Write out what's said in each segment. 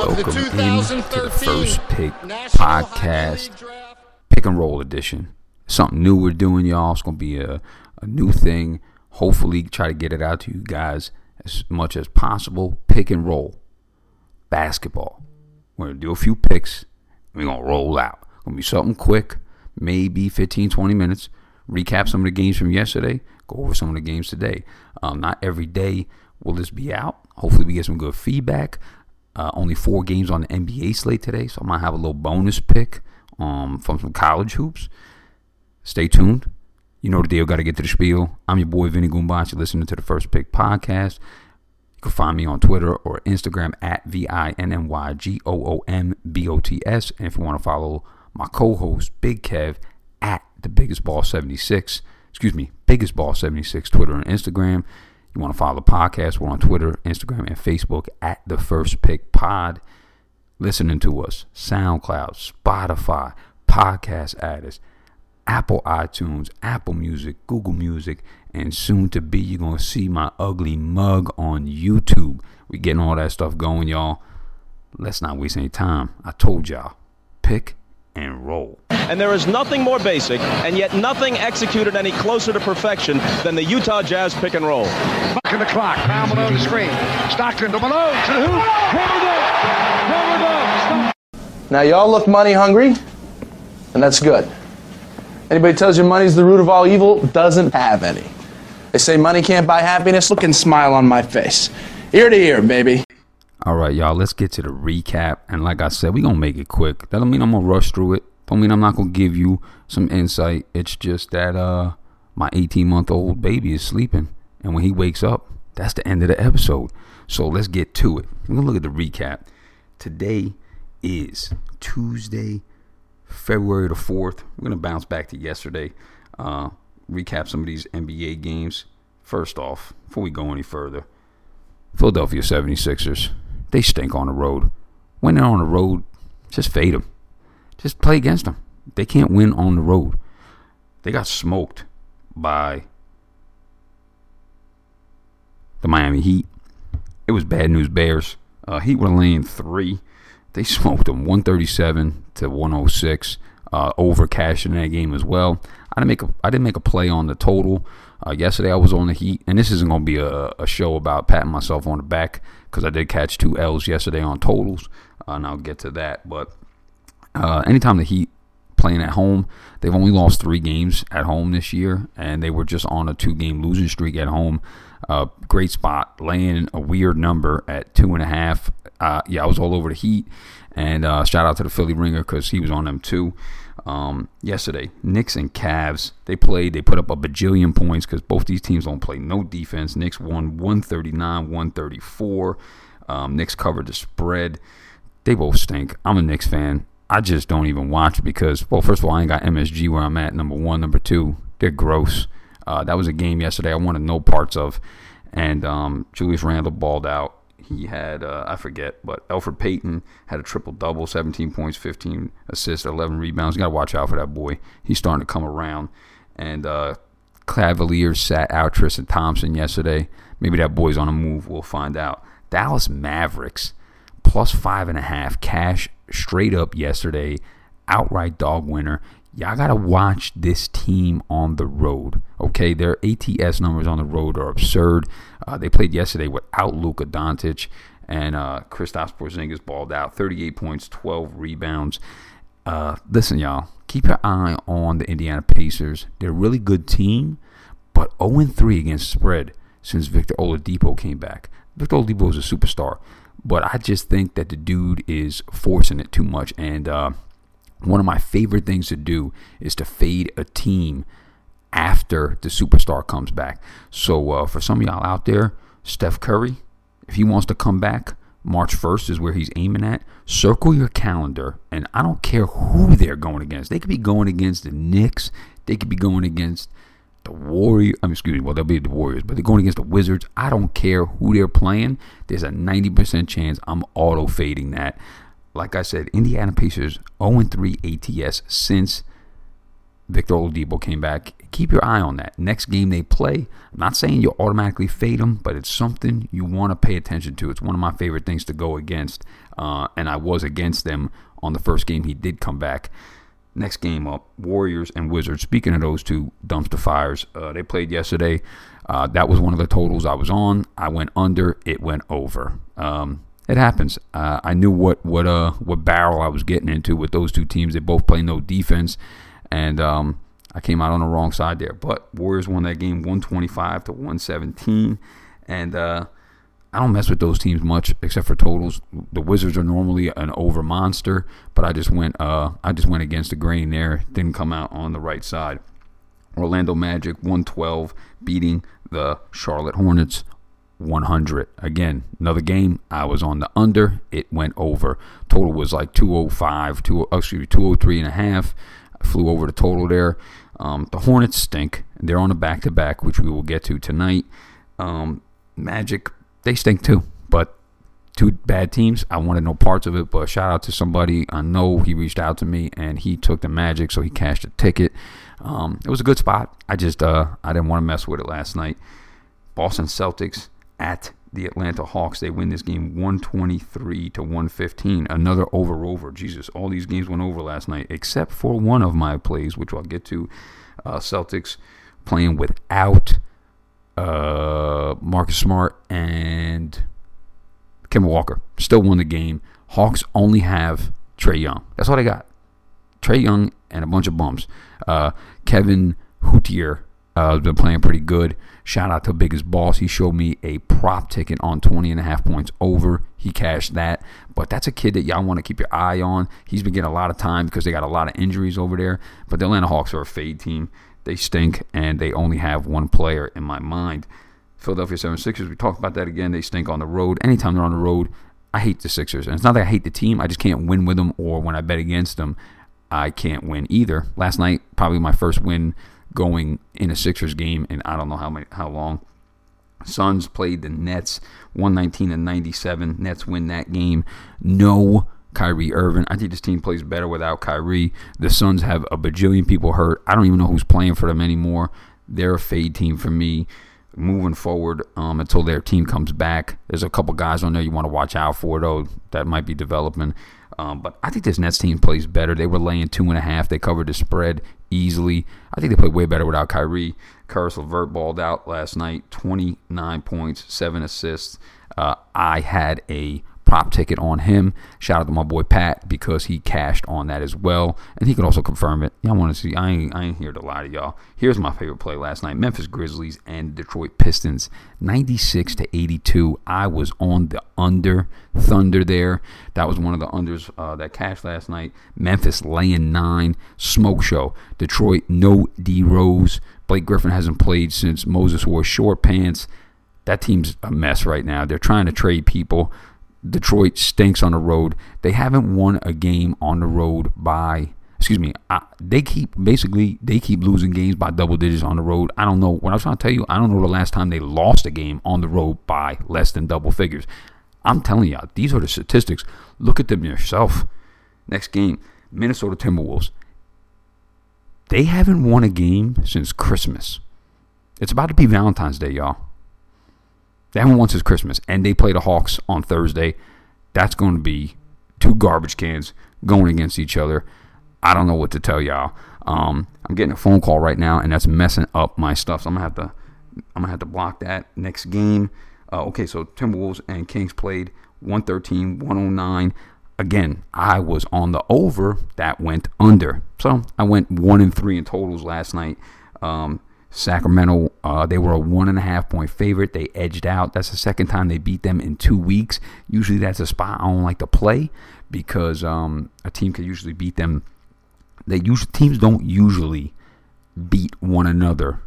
of the Welcome 2013 the first pick National podcast, pick and roll edition. Something new we're doing, y'all. It's gonna be a, a new thing. Hopefully, try to get it out to you guys as much as possible. Pick and roll basketball. We're gonna do a few picks. We're gonna roll out. Gonna be something quick, maybe 15, 20 minutes. Recap some of the games from yesterday. Go over some of the games today. Um, not every day will this be out. Hopefully, we get some good feedback. Uh, only four games on the NBA slate today, so I might have a little bonus pick um, from some college hoops. Stay tuned. You know the deal. Got to get to the spiel. I'm your boy Vinny Goombots. You're listening to the First Pick podcast. You can find me on Twitter or Instagram at V I N N Y G O O M B O T S. And if you want to follow my co host, Big Kev, at the Biggest Ball 76, excuse me, Biggest Ball 76, Twitter and Instagram. You want to follow the podcast? We're on Twitter, Instagram, and Facebook at the First Pick Pod. Listening to us, SoundCloud, Spotify, Podcast Addicts, Apple iTunes, Apple Music, Google Music, and soon to be, you're to see my ugly mug on YouTube. we getting all that stuff going, y'all. Let's not waste any time. I told y'all, pick and roll. And there is nothing more basic and yet nothing executed any closer to perfection than the Utah Jazz pick and roll. Back in the clock. Now Malone to screen. Stockton to Malone to the hoop. Hammered up. Hammered up. Stop. Now, y'all look money hungry, and that's good. Anybody tells you money's the root of all evil doesn't have any. They say money can't buy happiness. Look and smile on my face. Ear to ear, baby. All right, y'all, let's get to the recap. And like I said, we're going to make it quick. That don't mean I'm going to rush through it. Don't mean I'm not going to give you some insight. It's just that uh my 18-month-old baby is sleeping. And when he wakes up, that's the end of the episode. So let's get to it. We're going to look at the recap. Today is Tuesday, February the 4th. We're going to bounce back to yesterday. Uh, recap some of these NBA games. First off, before we go any further, Philadelphia 76ers, they stink on the road. When they're on the road, just fade them. Just play against them. They can't win on the road. They got smoked by the Miami Heat. It was bad news Bears. Uh, Heat were laying three. They smoked them 137 to 106. Uh, over cashing in that game as well. I didn't make a I didn't make a play on the total. Uh, yesterday I was on the Heat, and this isn't going to be a, a show about patting myself on the back because I did catch two L's yesterday on totals, uh, and I'll get to that. But uh, anytime the Heat playing at home, they've only lost three games at home this year, and they were just on a two-game losing streak at home. Uh, great spot, laying a weird number at two and a half. Uh, yeah, I was all over the Heat, and uh, shout out to the Philly Ringer because he was on them too. Um, yesterday, Knicks and Cavs, they played. They put up a bajillion points because both these teams don't play no defense. Knicks won 139, 134. Um, Knicks covered the spread. They both stink. I'm a Knicks fan. I just don't even watch because, well, first of all, I ain't got MSG where I'm at. Number one, number two, they're gross. Uh, that was a game yesterday I wanted no parts of. And um, Julius Randle balled out. He had, uh, I forget, but Elfrid Payton had a triple double 17 points, 15 assists, 11 rebounds. You got to watch out for that boy. He's starting to come around. And uh, Cavaliers sat out Tristan Thompson yesterday. Maybe that boy's on a move. We'll find out. Dallas Mavericks plus five and a half cash straight up yesterday. Outright dog winner. Y'all got to watch this team on the road. Okay, their ATS numbers on the road are absurd. Uh, they played yesterday without Luka Doncic, and uh, Kristaps Porzingis balled out, 38 points, 12 rebounds. Uh, listen, y'all, keep your eye on the Indiana Pacers. They're a really good team, but 0-3 against spread since Victor Oladipo came back. Victor Oladipo is a superstar, but I just think that the dude is forcing it too much, and uh, one of my favorite things to do is to fade a team after the superstar comes back. So uh, for some of y'all out there, Steph Curry, if he wants to come back, March 1st is where he's aiming at. Circle your calendar, and I don't care who they're going against. They could be going against the Knicks. They could be going against the Warriors. I mean, excuse me. Well, they'll be the Warriors, but they're going against the Wizards. I don't care who they're playing. There's a 90% chance I'm auto fading that. Like I said, Indiana Pacers 0 3 ATS since Victor Oladipo came back. Keep your eye on that. Next game they play, I'm not saying you automatically fade them, but it's something you want to pay attention to. It's one of my favorite things to go against, uh, and I was against them on the first game he did come back. Next game up, Warriors and Wizards. Speaking of those two dumpster fires, uh, they played yesterday. Uh, that was one of the totals I was on. I went under. It went over. Um, it happens. Uh, I knew what what uh what barrel I was getting into with those two teams. They both play no defense, and um, I came out on the wrong side there. But Warriors won that game 125 to 117, and uh, I don't mess with those teams much except for totals. The Wizards are normally an over monster, but I just went uh I just went against the grain there. Didn't come out on the right side. Orlando Magic 112 beating the Charlotte Hornets 100. Again, another game. I was on the under. It went over. Total was like 205, two, excuse me, 203 and a half. I flew over the total there. Um, the Hornets stink. They're on a back to back, which we will get to tonight. Um, Magic, they stink too. But two bad teams. I wanted no parts of it. But shout out to somebody. I know he reached out to me and he took the Magic, so he cashed a ticket. Um, it was a good spot. I just uh, I didn't want to mess with it last night. Boston Celtics at the Atlanta Hawks. They win this game 123 to 115. Another over over. Jesus, all these games went over last night, except for one of my plays, which I'll get to. Uh, Celtics playing without uh, Marcus Smart and Kemba Walker. Still won the game. Hawks only have Trae Young. That's all they got. Trae Young and a bunch of bums. Uh, Kevin Huerter uh, has been playing pretty good. Shout out to Biggest Boss. He showed me a prop ticket on 20 and a half points over. He cashed that. But that's a kid that y'all want to keep your eye on. He's been getting a lot of time because they got a lot of injuries over there. But the Atlanta Hawks are a fade team. They stink, and they only have one player in my mind. Philadelphia 76ers, we talked about that again. They stink on the road. Anytime they're on the road, I hate the Sixers. And it's not that I hate the team, I just can't win with them, or when I bet against them, I can't win either. Last night, probably my first win going in a Sixers game and I don't know how many, how long. Suns played the Nets 119 and 97. Nets win that game. No Kyrie Irving. I think this team plays better without Kyrie. The Suns have a bajillion people hurt. I don't even know who's playing for them anymore. They're a fade team for me. Moving forward um, until their team comes back. There's a couple guys on there you want to watch out for, though, that might be developing. Um, but I think this Nets team plays better. They were laying two and a half. They covered the spread easily. I think they played way better without Kyrie. Caris LeVert balled out last night, 29 points, seven assists. Uh, I had a prop ticket on him. Shout out to my boy Pat because he cashed on that as well, and he could also confirm it. Y'all want to see? I ain't, I ain't here to lie to y'all. Here's my favorite play last night: Memphis Grizzlies and Detroit Pistons, 96 to 82. I was on the under Thunder there. That was one of the unders uh, that cashed last night. Memphis laying nine, smoke show. Detroit no D Rose. Blake Griffin hasn't played since Moses wore short pants. That team's a mess right now. They're trying to trade people. Detroit stinks on the road. They haven't won a game on the road by excuse me. I, they keep basically they keep losing games by double digits on the road. I don't know what I was trying to tell you. I don't know the last time they lost a game on the road by less than double figures. I'm telling you, these are the statistics. Look at them yourself. Next game, Minnesota Timberwolves. They haven't won a game since Christmas. It's about to be Valentine's Day, y'all. They haven't won since Christmas, and they play the Hawks on Thursday. That's going to be two garbage cans going against each other. I don't know what to tell y'all. Um, I'm getting a phone call right now, and that's messing up my stuff. So I'm gonna have to, I'm gonna have to block that next game. Uh, okay, so Timberwolves and Kings played 113, 109. Again, I was on the over. That went under. So I went one and three in totals last night. Um, Sacramento, uh, they were a one and a half point favorite. They edged out. That's the second time they beat them in two weeks. Usually, that's a spot I don't like to play because um, a team can usually beat them. They usually teams don't usually beat one another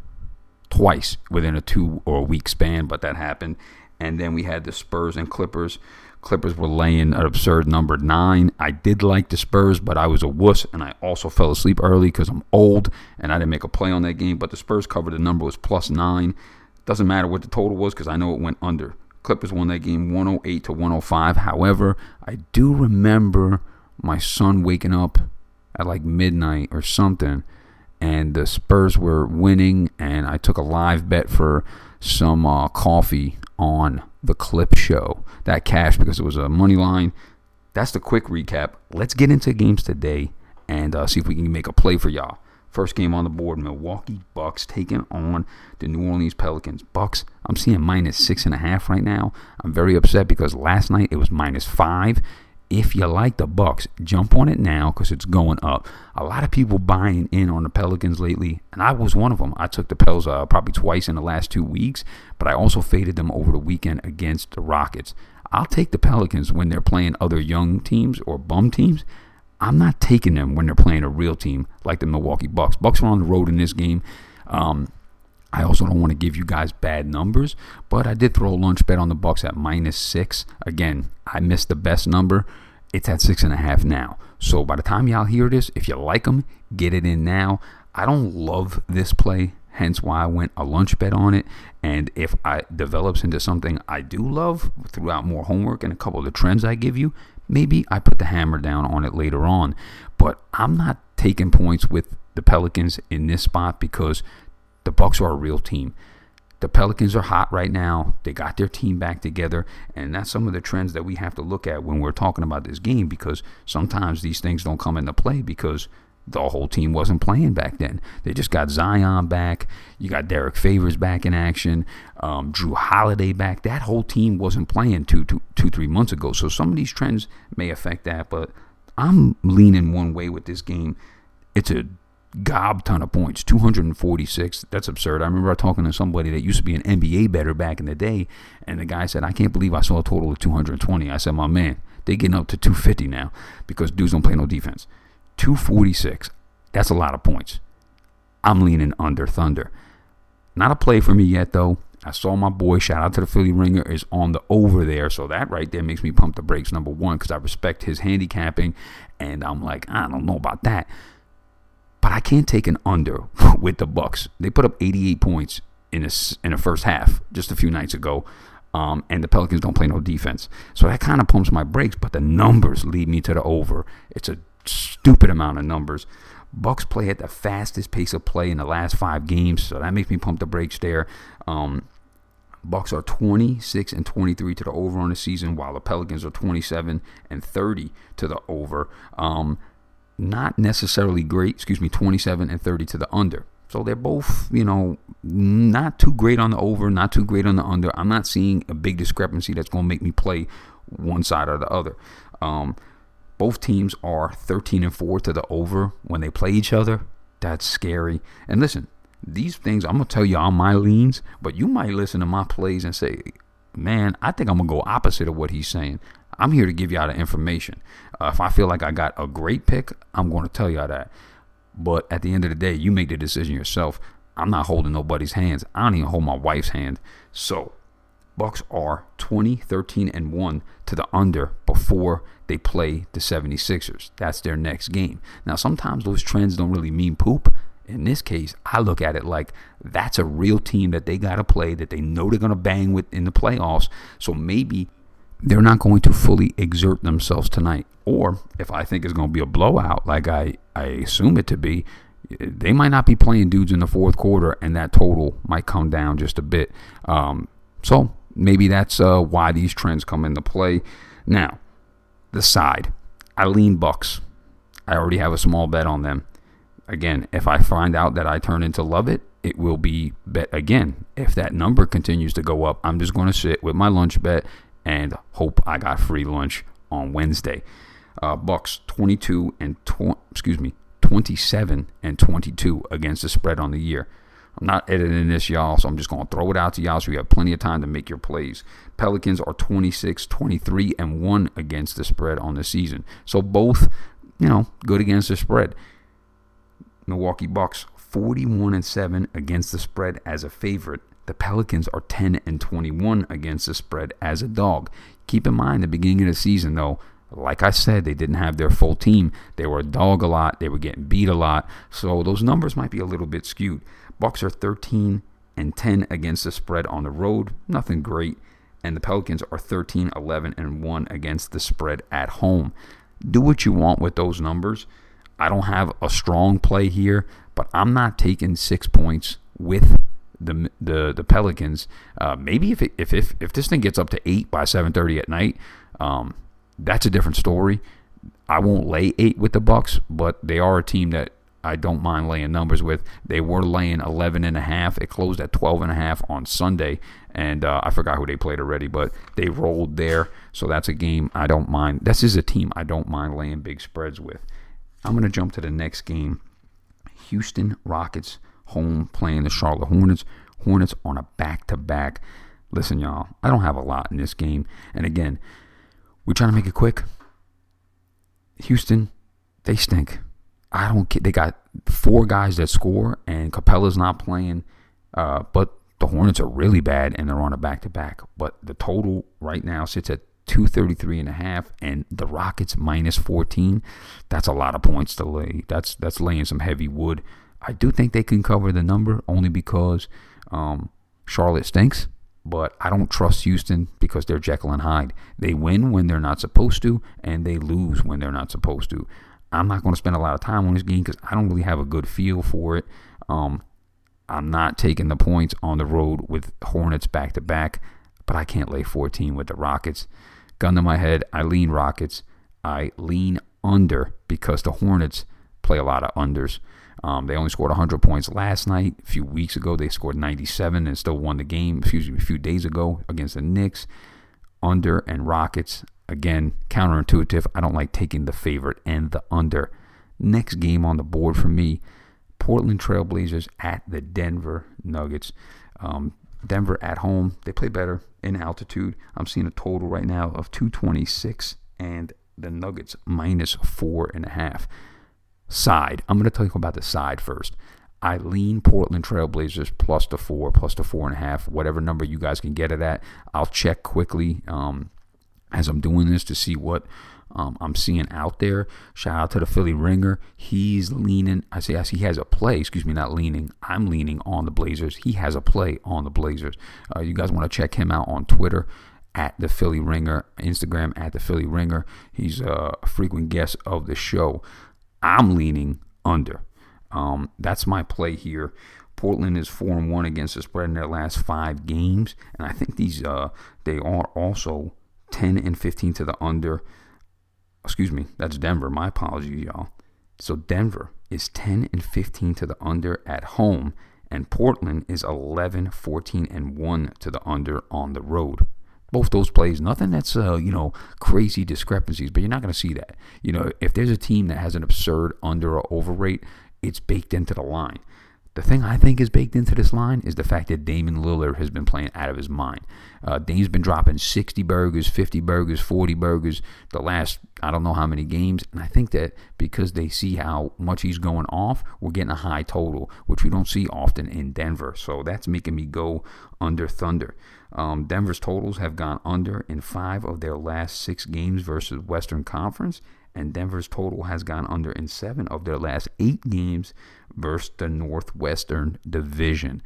twice within a two or a week span, but that happened. And then we had the Spurs and Clippers. Clippers were laying an absurd number nine. I did like the Spurs, but I was a wuss, and I also fell asleep early because I'm old and I didn't make a play on that game. But the Spurs covered the number was plus nine. Doesn't matter what the total was because I know it went under. Clippers won that game 108 to 105. However, I do remember my son waking up at like midnight or something, and the Spurs were winning, and I took a live bet for some uh, coffee on the clip show. That cash because it was a money line. That's the quick recap. Let's get into games today and uh, see if we can make a play for y'all. First game on the board, Milwaukee Bucks taking on the New Orleans Pelicans. Bucks, I'm seeing minus six and a half right now. I'm very upset because last night it was minus five. If you like the Bucks, jump on it now because it's going up. A lot of people buying in on the Pelicans lately, and I was one of them. I took the Pels uh, probably twice in the last two weeks, but I also faded them over the weekend against the Rockets. I'll take the Pelicans when they're playing other young teams or bum teams. I'm not taking them when they're playing a real team like the Milwaukee Bucks. Bucks are on the road in this game. Um, I also don't want to give you guys bad numbers, but I did throw a lunch bet on the Bucks at minus six. Again, I missed the best number. It's at six and a half now. So by the time y'all hear this, if you like them, get it in now. I don't love this play, hence why I went a lunch bet on it. And if it develops into something I do love throughout more homework and a couple of the trends I give you, maybe I put the hammer down on it later on. But I'm not taking points with the Pelicans in this spot because the Bucks are a real team. The Pelicans are hot right now. They got their team back together, and that's some of the trends that we have to look at when we're talking about this game because sometimes these things don't come into play because the whole team wasn't playing back then. They just got Zion back. You got Derrick Favors back in action. Um, Jrue Holiday back. That whole team wasn't playing two, two, two, three months ago. So some of these trends may affect that, but I'm leaning one way with this game. It's a gob ton of points. 246 that's absurd. I remember talking to somebody that used to be an nba better back in the day and the guy said i can't believe i saw a total of 220 i said my man they getting up to 250 now because dudes don't play no defense. 246 that's a lot of points. I'm leaning under thunder. Not a play for me yet though. I saw my boy, shout out to the Philly Ringer, is on the over there. So that right there makes me pump the brakes, number one, because I respect his handicapping. And I'm like, I don't know about that. But I can't take an under with the Bucks. They put up 88 points in a, in the first half just a few nights ago. Um, and the Pelicans don't play no defense. So that kind of pumps my brakes, but the numbers lead me to the over. It's a stupid amount of numbers. Bucks play at the fastest pace of play in the last five games, so that makes me pump the brakes there. Um, Bucks are 26 and 23 to the over on the season, while the Pelicans are 27 and 30 to the over. Um, not necessarily great, excuse me, 27 and 30 to the under. So they're both, you know, not too great on the over, not too great on the under. I'm not seeing a big discrepancy that's going to make me play one side or the other. Um, both teams are 13 and 4 to the over when they play each other. That's scary. And listen, these things, I'm going to tell you all my leans, but you might listen to my plays and say, man, I think I'm going to go opposite of what he's saying. I'm here to give y'all the information. If I feel like I got a great pick, I'm going to tell y'all that. But at the end of the day, you make the decision yourself. I'm not holding nobody's hands. I don't even hold my wife's hand. So, Bucks are 20, 13, and 1 to the under before they play the 76ers. That's their next game. Now, sometimes those trends don't really mean poop. In this case, I look at it like that's a real team that they got to play, that they know they're going to bang with in the playoffs. So maybe they're not going to fully exert themselves tonight. Or if I think it's going to be a blowout, like I, I assume it to be, they might not be playing dudes in the fourth quarter, and that total might come down just a bit. Um, so maybe that's uh, why these trends come into play. Now, the side. I lean Bucks. I already have a small bet on them. Again, if I find out that I turn into love it, it will be bet again. If that number continues to go up, I'm just going to sit with my lunch bet and hope I got free lunch on Wednesday. Uh, Bucks 22 and tw- excuse me 27 and 22 against the spread on the year. I'm not editing this, y'all, so I'm just going to throw it out to y'all so you have plenty of time to make your plays. Pelicans are 26, 23, and 1 against the spread on the season. So both, you know, good against the spread. Milwaukee Bucks 41 and 7 against the spread as a favorite The Pelicans are 10 and 21 against the spread as a dog. Keep in mind, the beginning of the season, though, like I said, they didn't have their full team. They were a dog a lot. They were getting beat a lot. So those numbers might be a little bit skewed. Bucks are 13 and 10 against the spread on the road. Nothing great. And the Pelicans are 13, 11, and 1 against the spread at home. Do what you want with those numbers. I don't have a strong play here, but I'm not taking six points with the the the Pelicans. Uh, maybe if, it, if if if this thing gets up to eight by 7:30 at night, um, that's a different story. I won't lay eight with the Bucks, but they are a team that I don't mind laying numbers with. They were laying 11 and a half. It closed at 12 and a half on Sunday, and uh, I forgot who they played already, but they rolled there. So that's a game I don't mind. This is a team I don't mind laying big spreads with. I'm going to jump to the next game. Houston Rockets home playing the Charlotte Hornets. Hornets on a back to back. Listen, y'all, I don't have a lot in this game. And again, we're trying to make it quick. Houston, they stink. I don't get. They got four guys that score, and Capela's not playing. Uh, but the Hornets are really bad, and they're on a back to back. But the total right now sits at 233 and a half and the Rockets minus 14 that's a lot of points to lay that's that's laying some heavy wood I do think they can cover the number only because um, Charlotte stinks but I don't trust Houston because they're Jekyll and Hyde they win when they're not supposed to and they lose when they're not supposed to I'm not going to spend a lot of time on this game because I don't really have a good feel for it um, I'm not taking the points on the road with Hornets back to back but I can't lay 14 with the Rockets. Gun to my head, I lean Rockets. I lean under because the Hornets play a lot of unders. Um, they only scored 100 points last night. A few weeks ago, they scored 97 and still won the game. Excuse me, a few days ago against the Knicks. Under and Rockets. Again, counterintuitive. I don't like taking the favorite and the under. Next game on the board for me Portland Trailblazers at the Denver Nuggets. Um, Denver at home, they play better in altitude. I'm seeing a total right now of 226 and the Nuggets minus four and a half. Side. I'm going to tell you about the side first. I lean Portland Trailblazers plus the four, plus the four and a half, whatever number you guys can get it at. I'll check quickly um, as I'm doing this to see what um, I'm seeing out there. Shout out to the Philly Ringer. He's leaning. I say, he has a play. Excuse me, not leaning. I'm leaning on the Blazers. He has a play on the Blazers. Uh, you guys want to check him out on Twitter at the Philly Ringer, Instagram at the Philly Ringer. He's a frequent guest of the show. I'm leaning under. Um, that's my play here. Portland is four and one against the spread in their last five games, and I think these uh, they are also ten and fifteen to the under excuse me, that's Denver. My apologies, y'all. So Denver is 10 and 15 to the under at home, and Portland is 11, 14 and 1 to the under on the road. Both those plays, nothing that's uh, you know crazy discrepancies, but you're not going to see that. You know, if there's a team that has an absurd under or over rate, it's baked into the line. The thing I think is baked into this line is the fact that Damian Lillard has been playing out of his mind. Uh, Dame's been dropping 60 burgers, 50 burgers, 40 burgers the last I don't know how many games. And I think that because they see how much he's going off, we're getting a high total, which we don't see often in Denver. So that's making me go under Thunder. Um, Denver's totals have gone under in five of their last six games versus Western Conference and Denver's total has gone under in seven of their last eight games versus the Northwestern Division.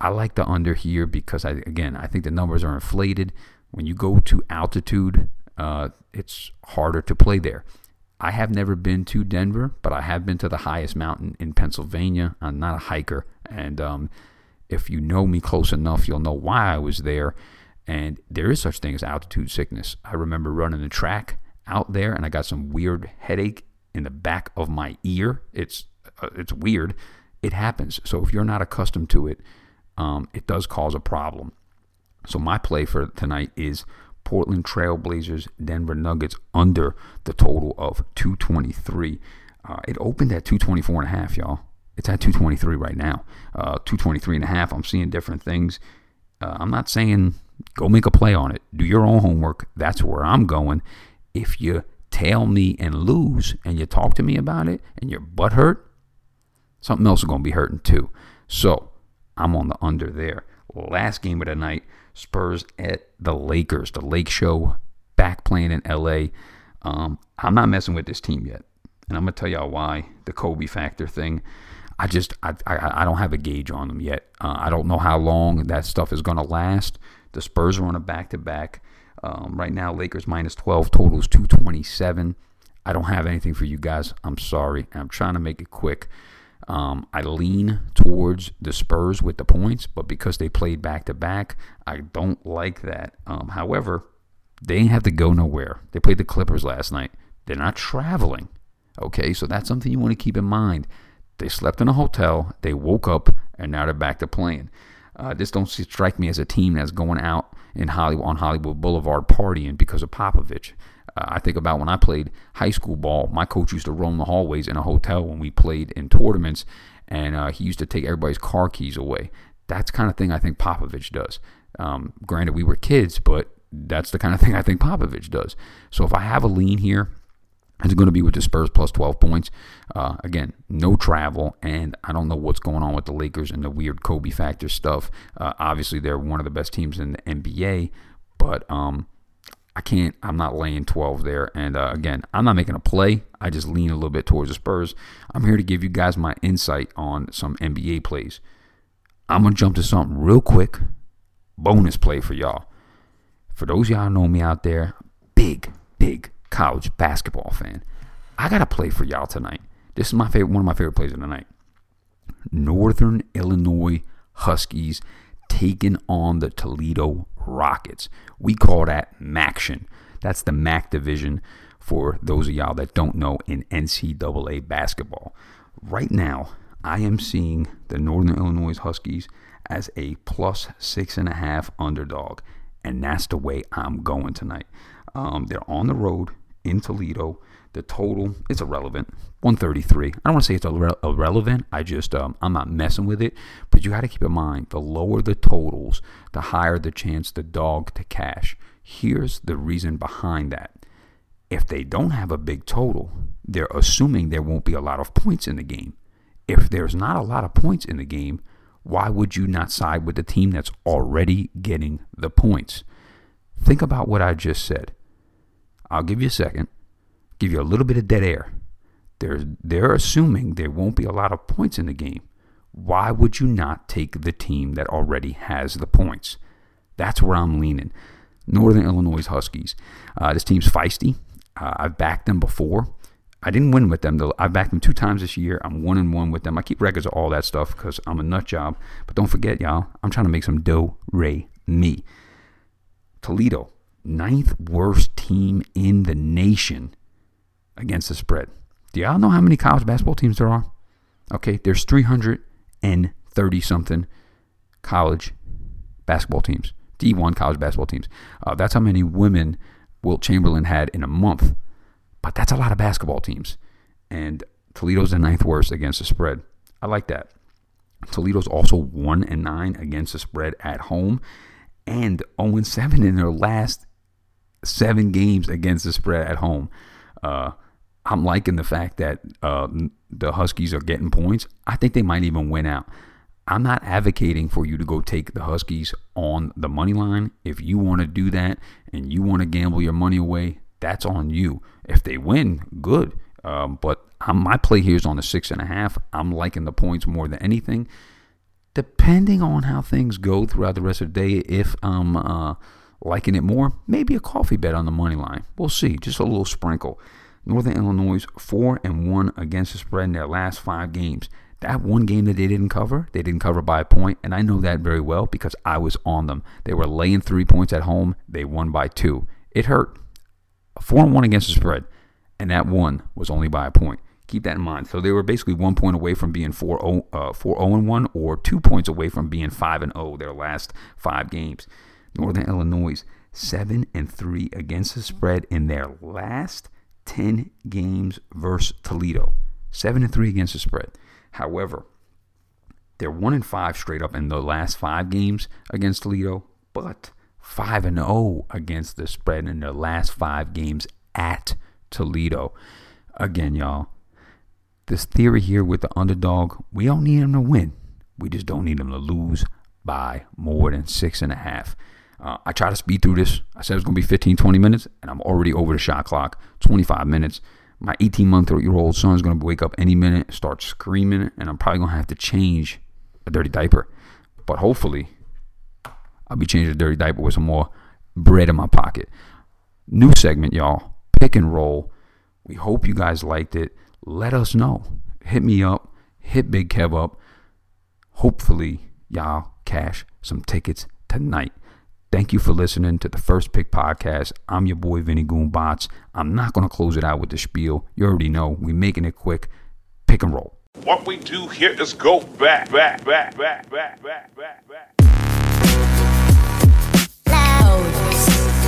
I like the under here because I again I think the numbers are inflated. When you go to altitude, uh, it's harder to play there. I have never been to Denver, but I have been to the highest mountain in Pennsylvania. I'm not a hiker, and um, if you know me close enough, you'll know why I was there. And there is such thing as altitude sickness. I remember running the track out there and I got some weird headache in the back of my ear. It's uh, it's weird. It happens. So if you're not accustomed to it, um, it does cause a problem. So my play for tonight is Portland Trailblazers, Denver Nuggets under the total of 223. Uh, it opened at 224 and a half, y'all. It's at 223 right now. Uh, 223 and a half. I'm seeing different things. Uh, I'm not saying go make a play on it. Do your own homework. That's where I'm going if you tail me and lose and you talk to me about it and your butt hurt, something else is going to be hurting too. So I'm on the under there. Last game of the night, Spurs at the Lakers. The Lake Show back playing in LA. Um, I'm not messing with this team yet. And I'm going to tell y'all why the Kobe factor thing. I just, I, I, I don't have a gauge on them yet. Uh, I don't know how long that stuff is going to last. The Spurs are on a back to back. Right now, Lakers minus 12, totals 227. I don't have anything for you guys. I'm sorry. I'm trying to make it quick. Um, I lean towards the Spurs with the points, but because they played back to back, I don't like that. Um, however, they have to go nowhere. They played the Clippers last night. They're not traveling. Okay, so that's something you want to keep in mind. They slept in a hotel, they woke up, and now they're back to playing. Uh, this don't strike me as a team that's going out in Hollywood on Hollywood Boulevard partying because of Popovich. Uh, I think about when I played high school ball. My coach used to roam the hallways in a hotel when we played in tournaments, and uh, he used to take everybody's car keys away. That's kind of thing I think Popovich does. Um, granted, we were kids, but that's the kind of thing I think Popovich does. So if I have a lean here, it's going to be with the Spurs plus 12 points. Uh, again, no travel, and I don't know what's going on with the Lakers and the weird Kobe factor stuff. Uh, obviously, they're one of the best teams in the NBA, but um, I can't. I'm not laying 12 there. And uh, again, I'm not making a play. I just lean a little bit towards the Spurs. I'm here to give you guys my insight on some NBA plays. I'm gonna jump to something real quick. Bonus play for y'all. For those y'all know me out there, big, big college basketball fan. I got to play for y'all tonight. This is my favorite, one of my favorite plays of the night. Northern Illinois Huskies taking on the Toledo Rockets. We call that MACtion. That's the MAC division for those of y'all that don't know in NCAA basketball. Right now, I am seeing the Northern Illinois Huskies as a plus six and a half underdog, and that's the way I'm going tonight. Um, they're on the road in Toledo. The total is irrelevant, 133. I don't want to say it's irre- irrelevant. I just um, I'm not messing with it. But you got to keep in mind, the lower the totals, the higher the chance the dog to cash. Here's the reason behind that. If they don't have a big total, they're assuming there won't be a lot of points in the game. If there's not a lot of points in the game, why would you not side with the team that's already getting the points? Think about what I just said. I'll give you a second, give you a little bit of dead air. They're, they're assuming there won't be a lot of points in the game. Why would you not take the team that already has the points? That's where I'm leaning. Northern Illinois Huskies. Uh, this team's feisty. Uh, I've backed them before. I didn't win with them though. I've backed them two times this year. I'm one and one with them. I keep records of all that stuff because I'm a nut job. But don't forget, y'all, I'm trying to make some dough, ray, me. Toledo, ninth worst team in the nation against the spread. Do y'all know how many college basketball teams there are? Okay, there's 330 something college basketball teams, D1 college basketball teams. Uh, that's how many women Wilt Chamberlain had in a month. But that's a lot of basketball teams. And Toledo's the ninth worst against the spread. I like that. Toledo's also 1 and 9 against the spread at home and 0 7 in their last seven games against the spread at home. Uh, I'm liking the fact that uh, the Huskies are getting points. I think they might even win out. I'm not advocating for you to go take the Huskies on the money line. If you want to do that and you want to gamble your money away, that's on you. If they win, good. Um, but I'm, my play here is on the six and a half. I'm liking the points more than anything. Depending on how things go throughout the rest of the day, if I'm uh, liking it more, maybe a coffee bet on the money line. We'll see. Just a little sprinkle. Northern Illinois four and one against the spread in their last five games. That one game that they didn't cover, they didn't cover by a point, and I know that very well because I was on them. They were laying three points at home. They won by two. It hurt. Four and one against the spread, and that one was only by a point. Keep that in mind. So they were basically one point away from being 4 0 uh, 4 and 1 or two points away from being 5 and 0 their last five games. Northern Illinois, 7 and 3 against the spread in their last 10 games versus Toledo. 7 and 3 against the spread. However, they're 1 and 5 straight up in the last five games against Toledo, but 5 and 0 against the spread in their last five games at Toledo. Again, y'all, this theory here with the underdog, we don't need them to win. We just don't need them to lose by more than six and a half. Uh, I try to speed through this. I said it was going to be 15, 20 minutes, and I'm already over the shot clock, 25 minutes. My 18 month year old son is going to wake up any minute, start screaming, and I'm probably going to have to change a dirty diaper. But hopefully, I'll be changing a dirty diaper with some more bread in my pocket. New segment, y'all. Pick and roll. We hope you guys liked it. Let us know. Hit me up. Hit Big Kev up. Hopefully, y'all cash some tickets tonight. Thank you for listening to the First Pick Podcast. I'm your boy Vinny Goombots. I'm not going to close it out with the spiel. You already know. we're making it quick. Pick and roll. What we do here is go back, back, back, back, back, back, back, back. Loud.